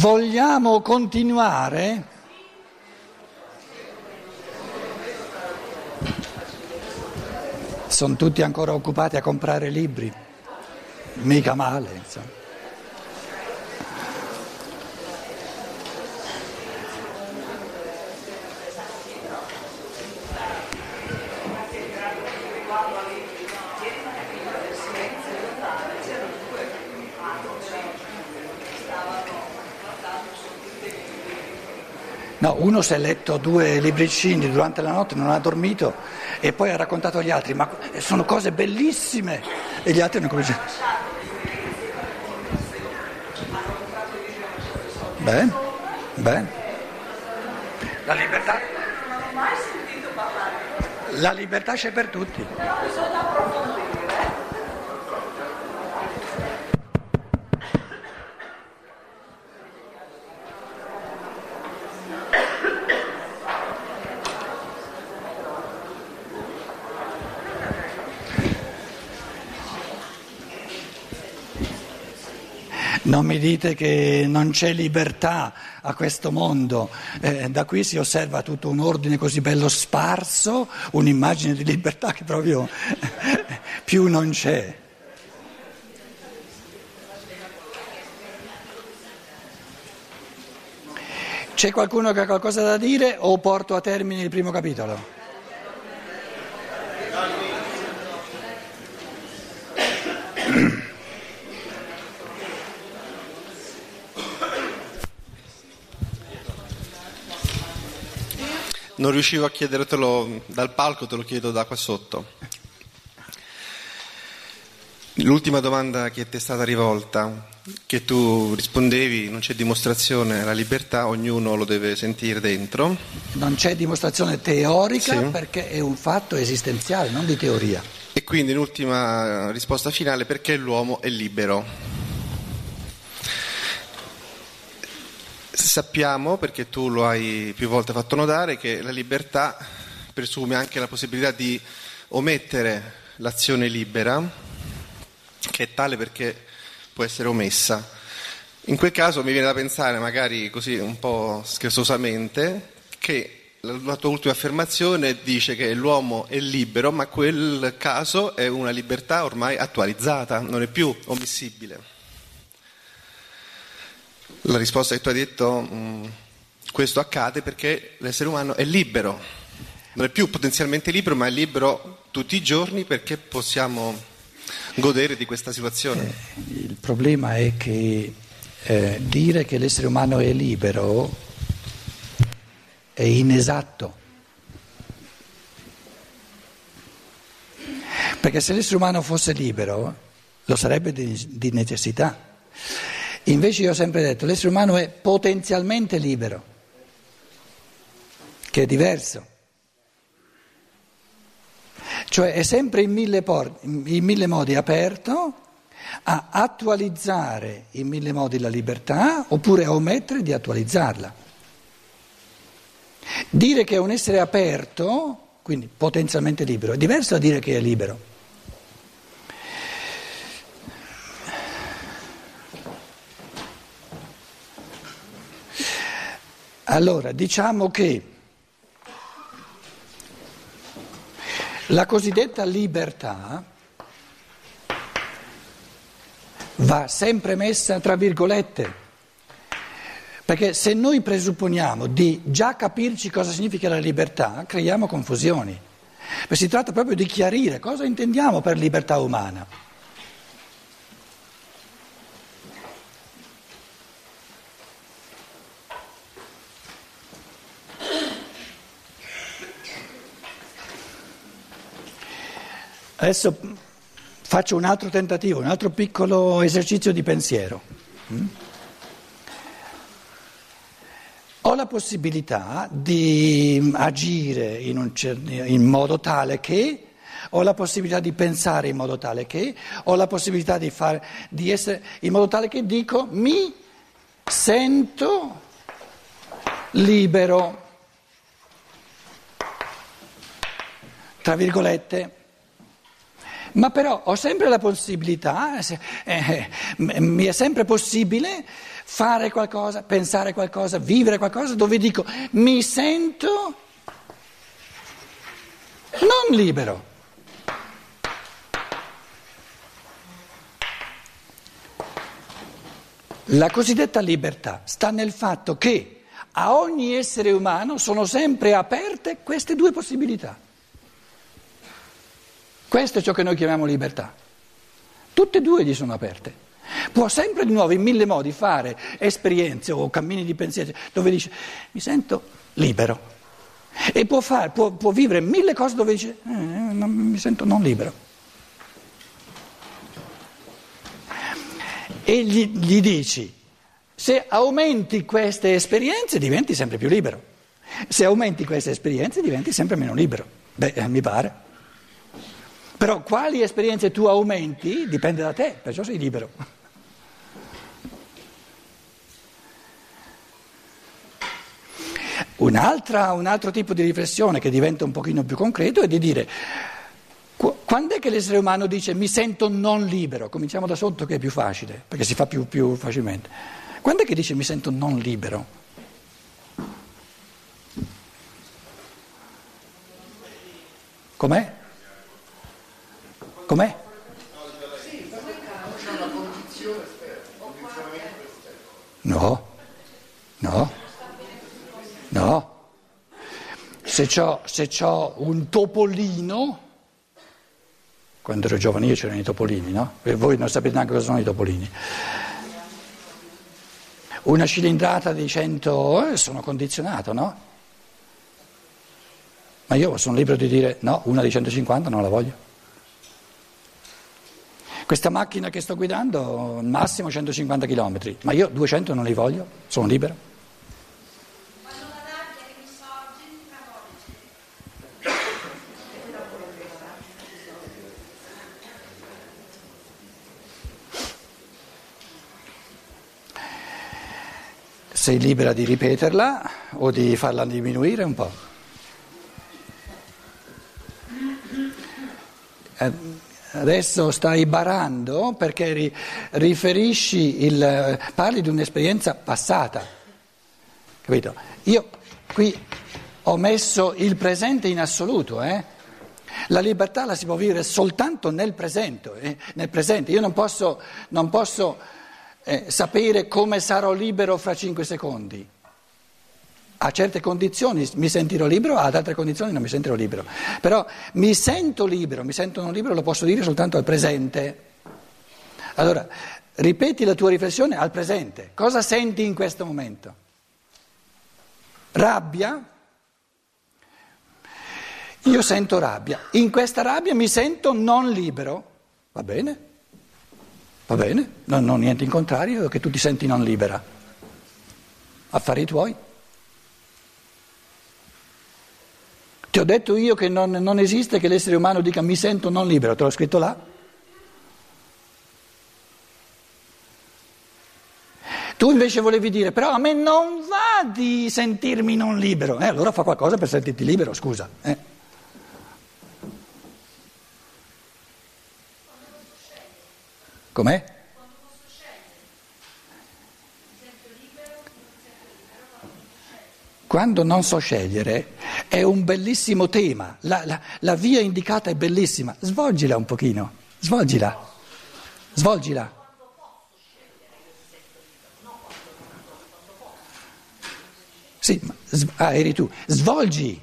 Vogliamo continuare? Sono tutti ancora occupati a comprare libri, mica male, insomma. No, uno si è letto due libricini durante la notte, non ha dormito e poi ha raccontato agli altri, ma sono cose bellissime e gli altri hanno cominciato. Bene, bene. La libertà. La libertà c'è per tutti. Non mi dite che non c'è libertà a questo mondo, eh, da qui si osserva tutto un ordine così bello sparso, un'immagine di libertà che proprio più non c'è. C'è qualcuno che ha qualcosa da dire o porto a termine il primo capitolo? Non riuscivo a chiedertelo dal palco, te lo chiedo da qua sotto. L'ultima domanda che ti è stata rivolta, che tu rispondevi, non c'è dimostrazione della libertà, ognuno lo deve sentire dentro. Non c'è dimostrazione teorica Sì. perché è un fatto esistenziale, non di teoria. E quindi l'ultima risposta finale, perché l'uomo è libero? Sappiamo, perché tu lo hai più volte fatto notare, che la libertà presume anche la possibilità di omettere l'azione libera, che è tale perché può essere omessa. In quel caso mi viene da pensare, magari così un po' scherzosamente, che la tua ultima affermazione dice che l'uomo è libero, ma quel caso è una libertà ormai attualizzata, non è più ommissibile. La risposta che tu hai detto, mh, questo accade perché l'essere umano è libero, non è più potenzialmente libero, ma è libero tutti i giorni perché possiamo godere di questa situazione. Il problema è che eh, dire che l'essere umano è libero è inesatto. Perché se l'essere umano fosse libero lo sarebbe di, di necessità. Invece io ho sempre detto l'essere umano è potenzialmente libero, che è diverso. Cioè è sempre in mille, por- in mille modi aperto a attualizzare in mille modi la libertà oppure a omettere di attualizzarla. Dire che è un essere aperto, quindi potenzialmente libero, è diverso da dire che è libero. Allora, diciamo che la cosiddetta libertà va sempre messa tra virgolette, perché se noi presupponiamo di già capirci cosa significa la libertà, creiamo confusioni. Si tratta proprio di chiarire cosa intendiamo per libertà umana. Adesso faccio un altro tentativo, un altro piccolo esercizio di pensiero. Mm? Ho la possibilità di agire in, un cer- in modo tale che, ho la possibilità di pensare in modo tale che, ho la possibilità di, fare, di essere in modo tale che dico mi sento libero, tra virgolette. Ma però ho sempre la possibilità, eh, eh mi è sempre possibile fare qualcosa, pensare qualcosa, vivere qualcosa dove dico mi sento non libero. La cosiddetta libertà sta nel fatto che a ogni essere umano sono sempre aperte queste due possibilità. Questo è ciò che noi chiamiamo libertà. Tutte e due gli sono aperte. Può sempre di nuovo in mille modi fare esperienze o cammini di pensiero dove dice mi sento libero. E può, fare, può, può vivere mille cose dove dice eh, non, mi sento non libero. E gli, gli dici, se aumenti queste esperienze diventi sempre più libero. Se aumenti queste esperienze diventi sempre meno libero. Beh, eh, mi pare. Però quali esperienze tu aumenti dipende da te, perciò sei libero. Un altro tipo di riflessione che diventa un pochino più concreto è di dire quando è che l'essere umano dice mi sento non libero? Cominciamo da sotto che è più facile, perché si fa più, più facilmente. Quando è che dice mi sento non libero? Com'è? Com'è? No, no. No. Se ho, se ho un topolino, quando ero giovane io c'erano i topolini, no? E voi non sapete neanche cosa sono i topolini. Una cilindrata di 100 eh, sono condizionato, no? Ma io sono libero di dire no, una di 150 non la voglio. Questa macchina che sto guidando, massimo 150 km, ma io 200 non li voglio, sono libero. sei libera di ripeterla o di farla diminuire un po'. Eh, adesso stai barando perché riferisci il, parli di un'esperienza passata, capito? Io qui ho messo il presente in assoluto, eh? La libertà la si può vivere soltanto nel presente, eh? nel presente. Io non posso, non posso eh, sapere come sarò libero fra cinque secondi. A certe condizioni mi sentirò libero, ad altre condizioni non mi sentirò libero. Però mi sento libero, mi sento non libero, lo posso dire soltanto al presente. Allora, ripeti la tua riflessione al presente. Cosa senti in questo momento? Rabbia? Io sento rabbia. In questa rabbia mi sento non libero. Va bene? Va bene, non ho niente in contrario, che tu ti senti non libera. Affari tuoi. Ti ho detto io che non, non esiste che l'essere umano dica mi sento non libero, te l'ho scritto là. Tu invece volevi dire, però a me non va di sentirmi non libero. Eh, allora fa qualcosa per sentirti libero, scusa. Eh. Com'è? Quando non so scegliere è un bellissimo tema, la, la, la, via indicata è bellissima, svolgila un pochino, svolgila, svolgila. Sì, ah, eri tu, svolgi.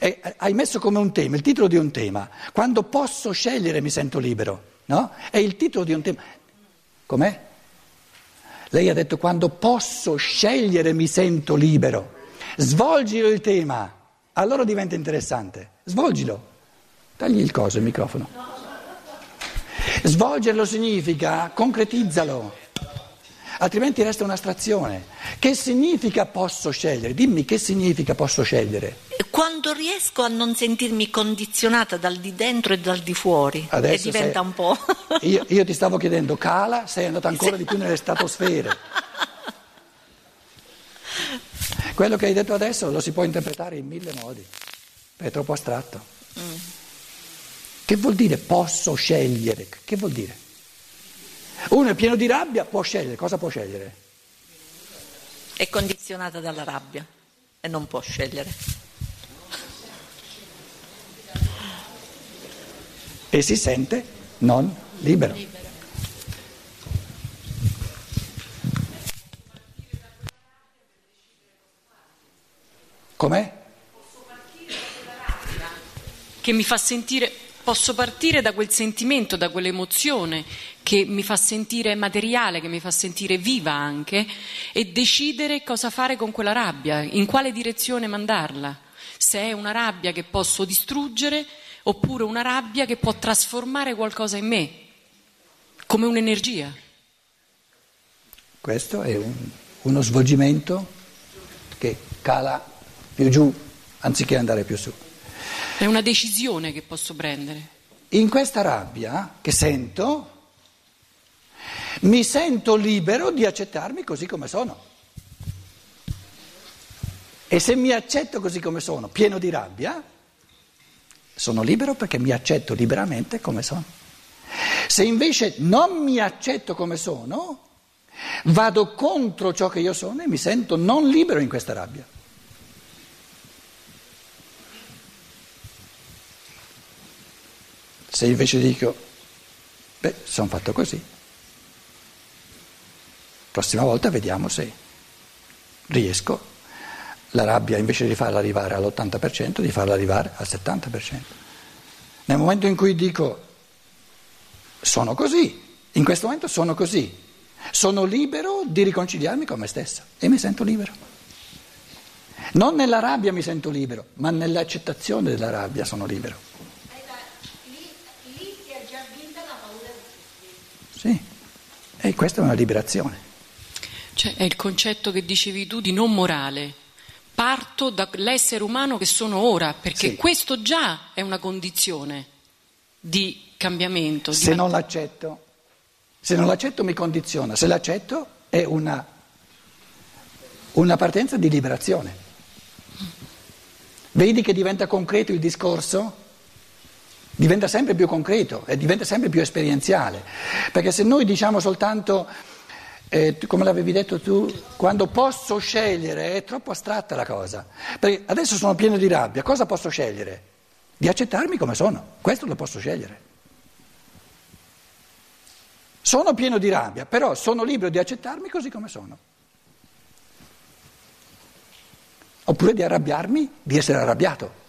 E, hai messo come un tema, il titolo di un tema. Quando posso scegliere mi sento libero no? È il titolo di un tema. Com'è? Lei ha detto quando posso scegliere mi sento libero. Svolgilo il tema, allora diventa interessante. Svolgilo. Tagli il coso, il microfono. Svolgerlo significa concretizzalo altrimenti resta un'astrazione. Che significa posso scegliere? Dimmi che significa posso scegliere. Quando riesco a non sentirmi condizionata dal di dentro e dal di fuori, Adesso e diventa sei... un po'. io, io, ti stavo chiedendo, cala, sei andata ancora di più nelle stratosfere. Quello che hai detto adesso lo si può interpretare in mille modi, è troppo astratto. Mm. Che vuol dire posso scegliere? Che vuol dire? Uno è pieno di rabbia, può scegliere. Cosa può scegliere? È condizionata dalla rabbia e non può scegliere. E si sente non libero. Com'è? Che mi fa sentire, posso partire da quel sentimento, da quell'emozione che mi fa sentire materiale, che mi fa sentire viva anche, e decidere cosa fare con quella rabbia, in quale direzione mandarla. Se è una rabbia che posso distruggere oppure una rabbia che può trasformare qualcosa in me, come un'energia. Questo è un, uno svolgimento che cala più giù anziché andare più su. È una decisione che posso prendere. In questa rabbia che sento, mi sento libero di accettarmi così come sono. E se mi accetto così come sono, pieno di rabbia, sono libero perché mi accetto liberamente come sono. Se invece non mi accetto come sono, vado contro ciò che io sono e mi sento non libero in questa rabbia. Se invece dico, beh, sono fatto così, prossima volta vediamo se riesco la rabbia invece di farla arrivare all'80%, di farla arrivare al 70%. Nel momento in cui dico sono così, in questo momento sono così, sono libero di riconciliarmi con me stesso e mi sento libero. Non nella rabbia mi sento libero, ma nell'accettazione della rabbia sono libero. Sì, e questa è una liberazione. Cioè è il concetto che dicevi tu di non morale. Parto dall'essere umano che sono ora, perché sì. questo già è una condizione di cambiamento. Di se non l'accetto, se non l'accetto mi condiziona, se l'accetto è una, una partenza di liberazione. Vedi che diventa concreto il discorso? Diventa sempre più concreto e diventa sempre più esperienziale. Perché se noi diciamo soltanto, eh, come l'avevi detto tu, quando posso scegliere è troppo astratta la cosa. Perché adesso sono pieno di rabbia, cosa posso scegliere? Di accettarmi come sono, questo lo posso scegliere. Sono pieno di rabbia, però sono libero di accettarmi così come sono. Oppure di arrabbiarmi, di essere arrabbiato.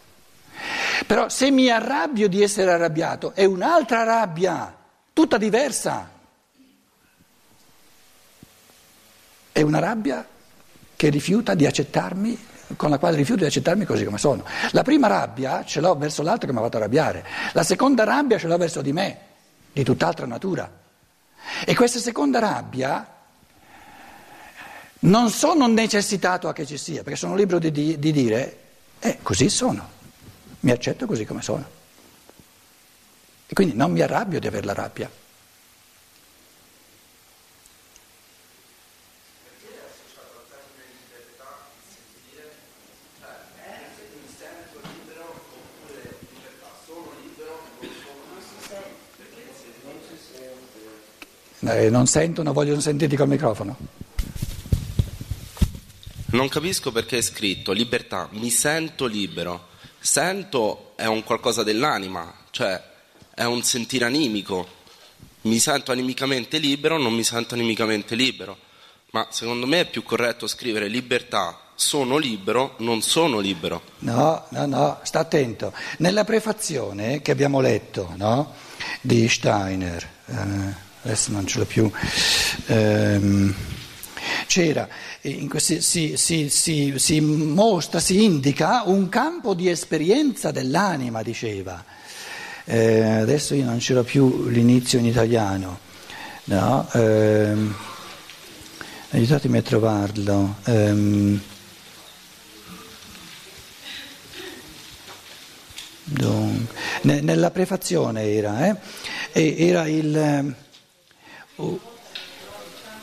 Però se mi arrabbio di essere arrabbiato è un'altra rabbia, tutta diversa. È una rabbia che rifiuta di accettarmi, con la quale rifiuto di accettarmi così come sono. La prima rabbia ce l'ho verso l'altro che mi ha fatto arrabbiare, la seconda rabbia ce l'ho verso di me, di tutt'altra natura. E questa seconda rabbia non sono necessitato a che ci sia, perché sono libero di, di, di dire, eh, così sono mi accetto così come sono. E quindi non mi arrabbio di avere la rabbia. Eh, non sentono, vogliono sentirti col microfono. Non capisco perché è scritto libertà, mi sento libero. Sento è un qualcosa dell'anima, cioè è un sentire animico. Mi sento animicamente libero, non mi sento animicamente libero. Ma secondo me è più corretto scrivere libertà, sono libero, non sono libero. No, no, no, sta attento. Nella prefazione che abbiamo letto no, di Steiner, eh, adesso non ce l'ho più. Ehm, c'era, questi, si, si, si, si, mostra, si indica un campo di esperienza dell'anima, diceva. Eh, adesso io non c'era più l'inizio in italiano, no? eh, aiutatemi a trovarlo. Eh, nella prefazione era, eh? era il... Uh,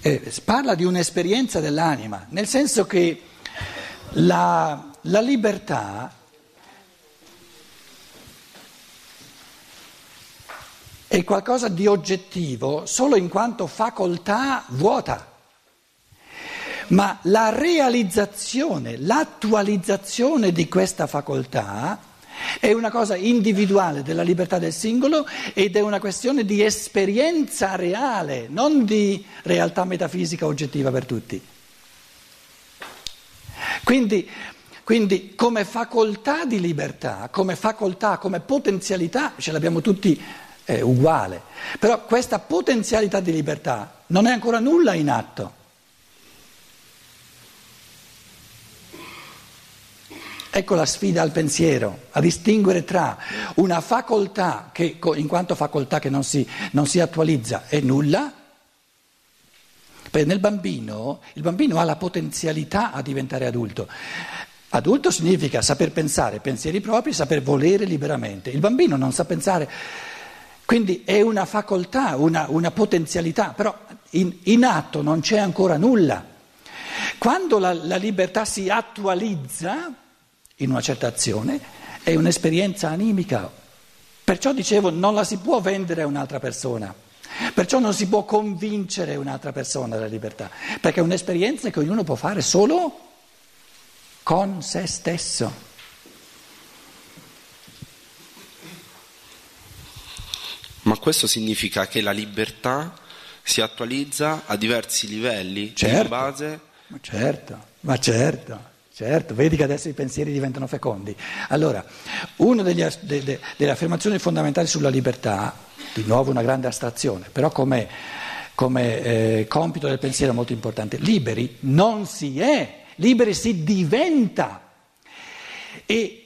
eh, parla di un'esperienza dell'anima, nel senso che la, la libertà è qualcosa di oggettivo solo in quanto facoltà vuota. Ma la realizzazione, l'attualizzazione di questa facoltà è una cosa individuale della libertà del singolo ed è una questione di esperienza reale, non di realtà metafisica oggettiva per tutti. Quindi, quindi come facoltà di libertà, come facoltà, come potenzialità, ce l'abbiamo tutti è uguale. Però questa potenzialità di libertà non è ancora nulla in atto. Ecco la sfida al pensiero, a distinguere tra una facoltà che in quanto facoltà che non si, non si attualizza è nulla, perché nel bambino, il bambino ha la potenzialità a diventare adulto. Adulto significa saper pensare pensieri propri, saper volere liberamente. Il bambino non sa pensare quindi è una facoltà, una, una potenzialità, però in, in, atto non c'è ancora nulla. Quando la, la libertà si attualizza in una certa azione è un'esperienza animica. Perciò dicevo non la si può vendere a un'altra persona. Perciò non si può convincere un'altra persona della libertà, perché è un'esperienza che ognuno può fare solo con se stesso. Ma questo significa che la libertà si attualizza a diversi livelli certo, in base. Ma certo, ma certo, certo, vedi che adesso i pensieri diventano fecondi. Allora, una degli, de, de, delle affermazioni fondamentali sulla libertà, di nuovo una grande astrazione, però come, come eh, compito del pensiero molto importante, liberi non si è, liberi si diventa. E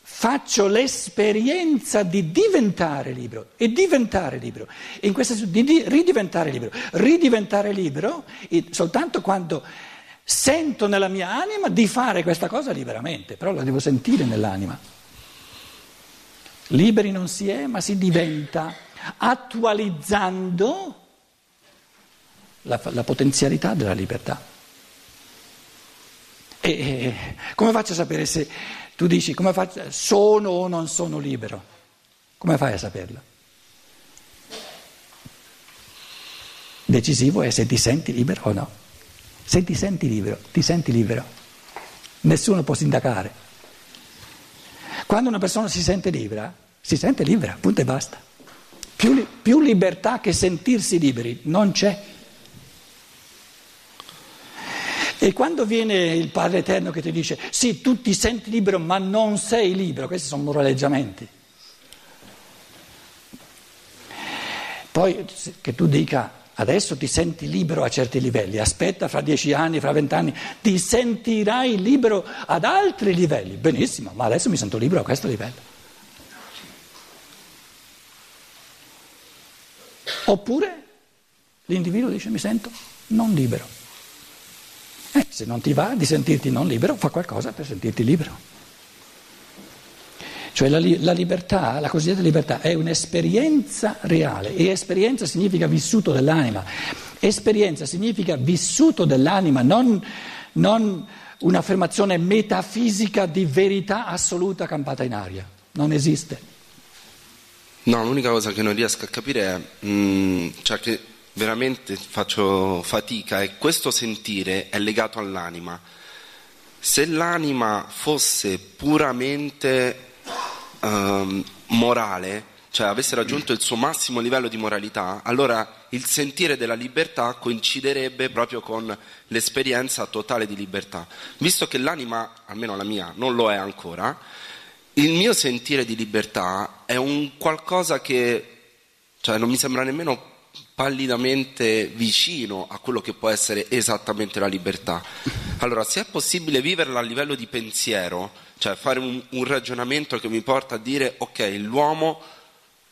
faccio l'esperienza di diventare libero e diventare libero, e in questo senso di ridiventare libero, ridiventare libero soltanto quando sento nella mia anima di fare questa cosa liberamente, però la devo sentire nell'anima. Liberi non si è, ma si diventa, attualizzando la, la potenzialità della libertà. E come faccio a sapere se tu dici, come faccio, sono o non sono libero? Come fai a saperlo? Decisivo è se ti senti libero o no. Se ti senti libero, ti senti libero. Nessuno può sindacare. Quando una persona si sente libera, si sente libera, punto e basta. Più, più libertà che sentirsi liberi non c'è. E quando viene il Padre Eterno che ti dice sì, tu ti senti libero ma non sei libero, questi sono moraleggiamenti. Poi che tu dica adesso ti senti libero a certi livelli, aspetta fra dieci anni, fra vent'anni, ti sentirai libero ad altri livelli. Benissimo, ma adesso mi sento libero a questo livello. Oppure l'individuo dice mi sento non libero. Eh, se non ti va di sentirti non libero, fa qualcosa per sentirti libero. Cioè la, la, libertà, la cosiddetta libertà, è un'esperienza reale e esperienza significa vissuto dell'anima. Esperienza significa vissuto dell'anima, non, non un'affermazione metafisica di verità assoluta campata in aria. Non esiste. No, l'unica cosa che non riesco a capire è mm, cioè che veramente faccio fatica e questo sentire è legato all'anima. Se l'anima fosse puramente um, morale, cioè avesse raggiunto il suo massimo livello di moralità, allora il sentire della libertà coinciderebbe proprio con l'esperienza totale di libertà. Visto che l'anima, almeno la mia, non lo è ancora, il mio sentire di libertà è un qualcosa che cioè, non mi sembra nemmeno pallidamente vicino a quello che può essere esattamente la libertà. Allora, se è possibile viverla a livello di pensiero, cioè fare un, un ragionamento che mi porta a dire ok, l'uomo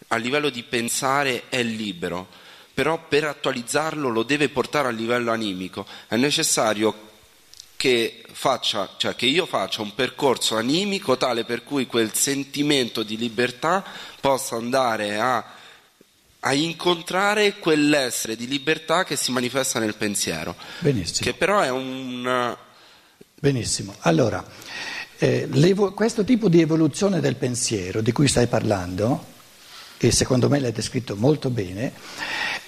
a livello di pensare è libero, però per attualizzarlo lo deve portare a livello animico, è necessario che faccia, cioè che io faccia un percorso animico tale per cui quel sentimento di libertà possa andare a, a incontrare quell'essere di libertà che si manifesta nel pensiero. Benissimo. Che però è un... Benissimo. Allora, eh, questo tipo di evoluzione del pensiero di cui stai parlando, e secondo me l'hai descritto molto bene,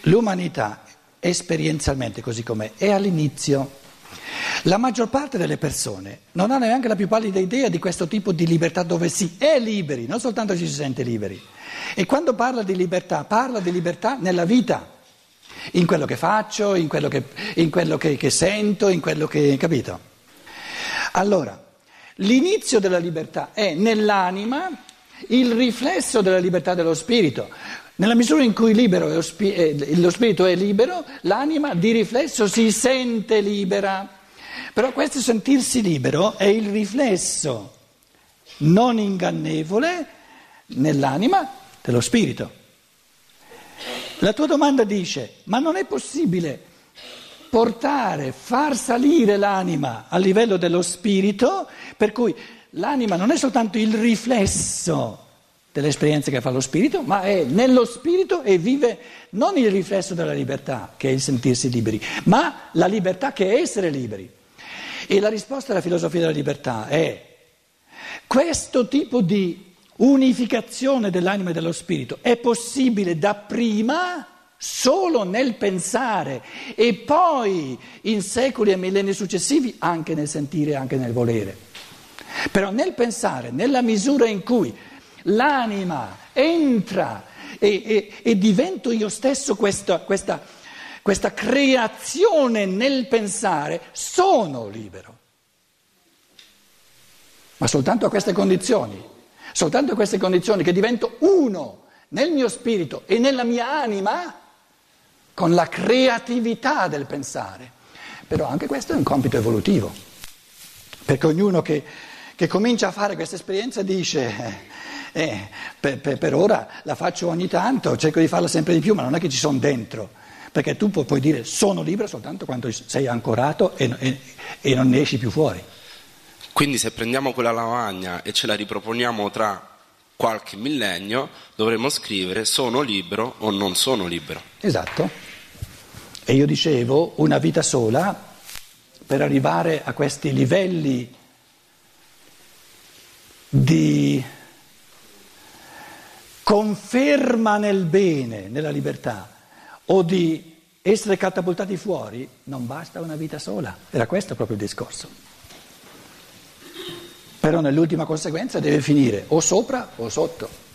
l'umanità esperienzialmente così com'è è all'inizio. La maggior parte delle persone non ha neanche la più pallida idea di questo tipo di libertà dove si è liberi, non soltanto ci si sente liberi. E quando parla di libertà, parla di libertà nella vita, in quello che faccio, in quello che, in quello che, che sento, in quello che... capito? Allora, l'inizio della libertà è nell'anima il riflesso della libertà dello spirito. Nella misura in cui lo spirito è libero, l'anima di riflesso si sente libera. Però questo sentirsi libero è il riflesso non ingannevole nell'anima dello spirito. La tua domanda dice, ma non è possibile portare, far salire l'anima a livello dello spirito, per cui l'anima non è soltanto il riflesso delle esperienze che fa lo spirito, ma è nello spirito e vive non il riflesso della libertà, che è il sentirsi liberi, ma la libertà che è essere liberi. E la risposta alla filosofia della libertà è questo tipo di unificazione dell'anima e dello spirito è possibile dapprima solo nel pensare e poi in secoli e millenni successivi anche nel sentire e anche nel volere. Però nel pensare, nella misura in cui l'anima entra e, e, e divento io stesso questa, questa, questa creazione nel pensare, sono libero. Ma soltanto a queste condizioni, soltanto a queste condizioni che divento uno nel mio spirito e nella mia anima con la creatività del pensare. Però anche questo è un compito evolutivo, perché ognuno che, che comincia a fare questa esperienza dice eh, per, per, per, ora la faccio ogni tanto, cerco di farla sempre di più, ma non è che ci sono dentro, perché tu pu- puoi dire sono libero soltanto quando sei ancorato e, e, e non ne esci più fuori. Quindi se prendiamo quella lavagna e ce la riproponiamo tra qualche millennio, dovremmo scrivere sono libero o non sono libero. Esatto. E io dicevo una vita sola per arrivare a questi livelli di conferma nel bene, nella libertà, o di essere catapultati fuori, non basta una vita sola. Era questo proprio il discorso. Però nell'ultima conseguenza deve finire o sopra o sotto.